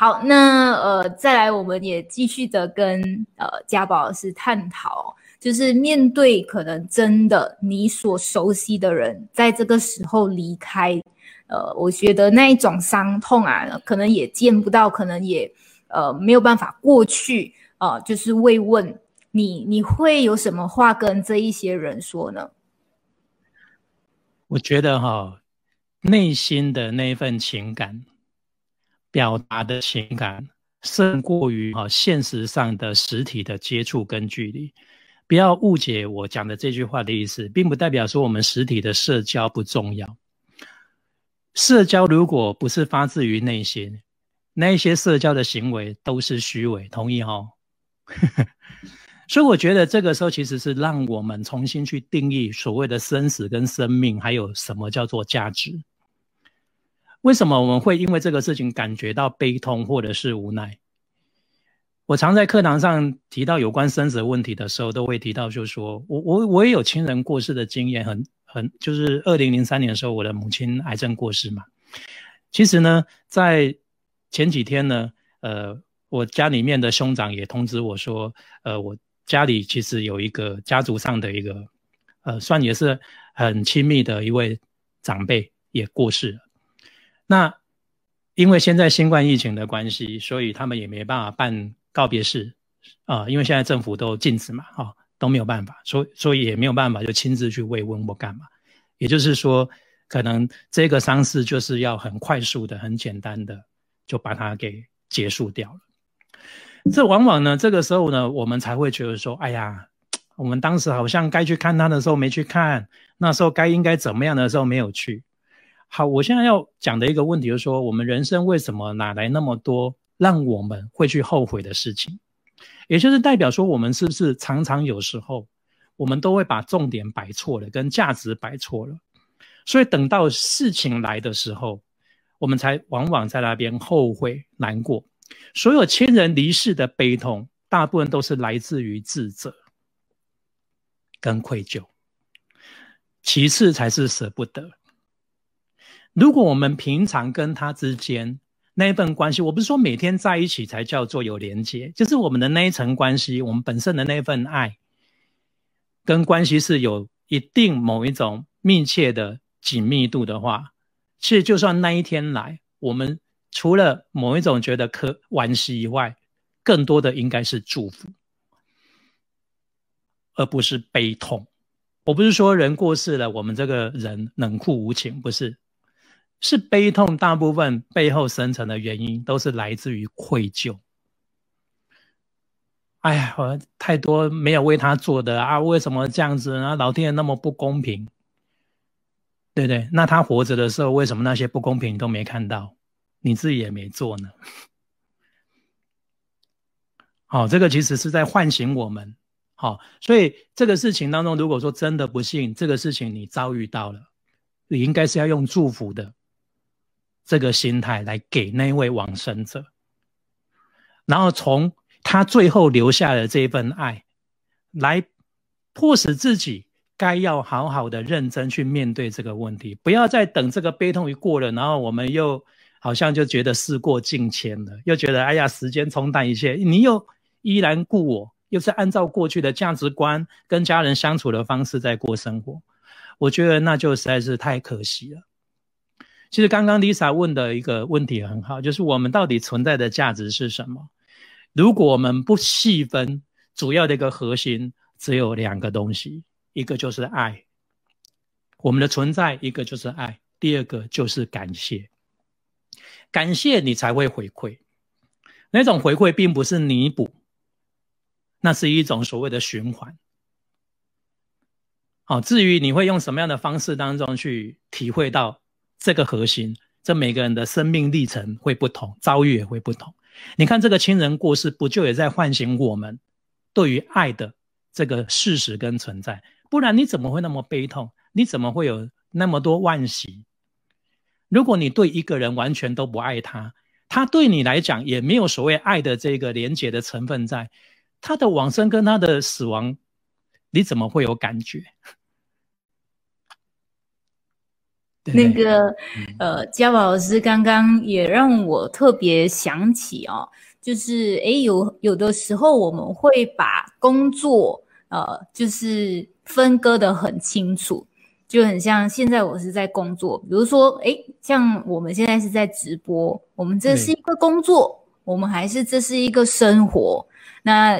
好，那呃，再来，我们也继续的跟呃家宝老师探讨，就是面对可能真的你所熟悉的人在这个时候离开，呃，我觉得那一种伤痛啊，可能也见不到，可能也呃没有办法过去，呃，就是慰问你，你会有什么话跟这一些人说呢？我觉得哈，内心的那一份情感。表达的情感胜过于哈现实上的实体的接触跟距离，不要误解我讲的这句话的意思，并不代表说我们实体的社交不重要。社交如果不是发自于内心，那一些社交的行为都是虚伪，同意哈？所以我觉得这个时候其实是让我们重新去定义所谓的生死跟生命，还有什么叫做价值。为什么我们会因为这个事情感觉到悲痛或者是无奈？我常在课堂上提到有关生死问题的时候，都会提到，就是说我我我也有亲人过世的经验，很很就是二零零三年的时候，我的母亲癌症过世嘛。其实呢，在前几天呢，呃，我家里面的兄长也通知我说，呃，我家里其实有一个家族上的一个，呃，算也是很亲密的一位长辈也过世了。那因为现在新冠疫情的关系，所以他们也没办法办告别式啊，因为现在政府都禁止嘛，哈，都没有办法，所所以也没有办法就亲自去慰问或干嘛。也就是说，可能这个丧事就是要很快速的、很简单的就把它给结束掉了。这往往呢，这个时候呢，我们才会觉得说，哎呀，我们当时好像该去看他的时候没去看，那时候该应该怎么样的时候没有去。好，我现在要讲的一个问题就是说，我们人生为什么哪来那么多让我们会去后悔的事情？也就是代表说，我们是不是常常有时候，我们都会把重点摆错了，跟价值摆错了，所以等到事情来的时候，我们才往往在那边后悔难过。所有亲人离世的悲痛，大部分都是来自于自责跟愧疚，其次才是舍不得。如果我们平常跟他之间那一份关系，我不是说每天在一起才叫做有连接，就是我们的那一层关系，我们本身的那份爱跟关系是有一定某一种密切的紧密度的话，其实就算那一天来，我们除了某一种觉得可惋惜以外，更多的应该是祝福，而不是悲痛。我不是说人过世了，我们这个人冷酷无情，不是。是悲痛，大部分背后深层的原因都是来自于愧疚。哎呀，我太多没有为他做的啊，为什么这样子呢？老天爷那么不公平，对不对？那他活着的时候，为什么那些不公平都没看到？你自己也没做呢？好，这个其实是在唤醒我们。好，所以这个事情当中，如果说真的不幸，这个事情你遭遇到了，你应该是要用祝福的。这个心态来给那位往生者，然后从他最后留下的这份爱，来迫使自己该要好好的认真去面对这个问题，不要再等这个悲痛一过了，然后我们又好像就觉得事过境迁了，又觉得哎呀时间冲淡一切，你又依然故我，又是按照过去的价值观跟家人相处的方式在过生活，我觉得那就实在是太可惜了。其实刚刚 Lisa 问的一个问题很好，就是我们到底存在的价值是什么？如果我们不细分，主要的一个核心只有两个东西，一个就是爱，我们的存在一个就是爱，第二个就是感谢。感谢你才会回馈，那种回馈并不是弥补，那是一种所谓的循环。好，至于你会用什么样的方式当中去体会到？这个核心，这每个人的生命历程会不同，遭遇也会不同。你看，这个亲人过世，不就也在唤醒我们对于爱的这个事实跟存在？不然你怎么会那么悲痛？你怎么会有那么多惋惜？如果你对一个人完全都不爱他，他对你来讲也没有所谓爱的这个连结的成分在，他的往生跟他的死亡，你怎么会有感觉？那个呃，嘉宝老师刚刚也让我特别想起哦，就是诶，有有的时候我们会把工作呃，就是分割的很清楚，就很像现在我是在工作，比如说诶，像我们现在是在直播，我们这是一个工作，我们还是这是一个生活，那。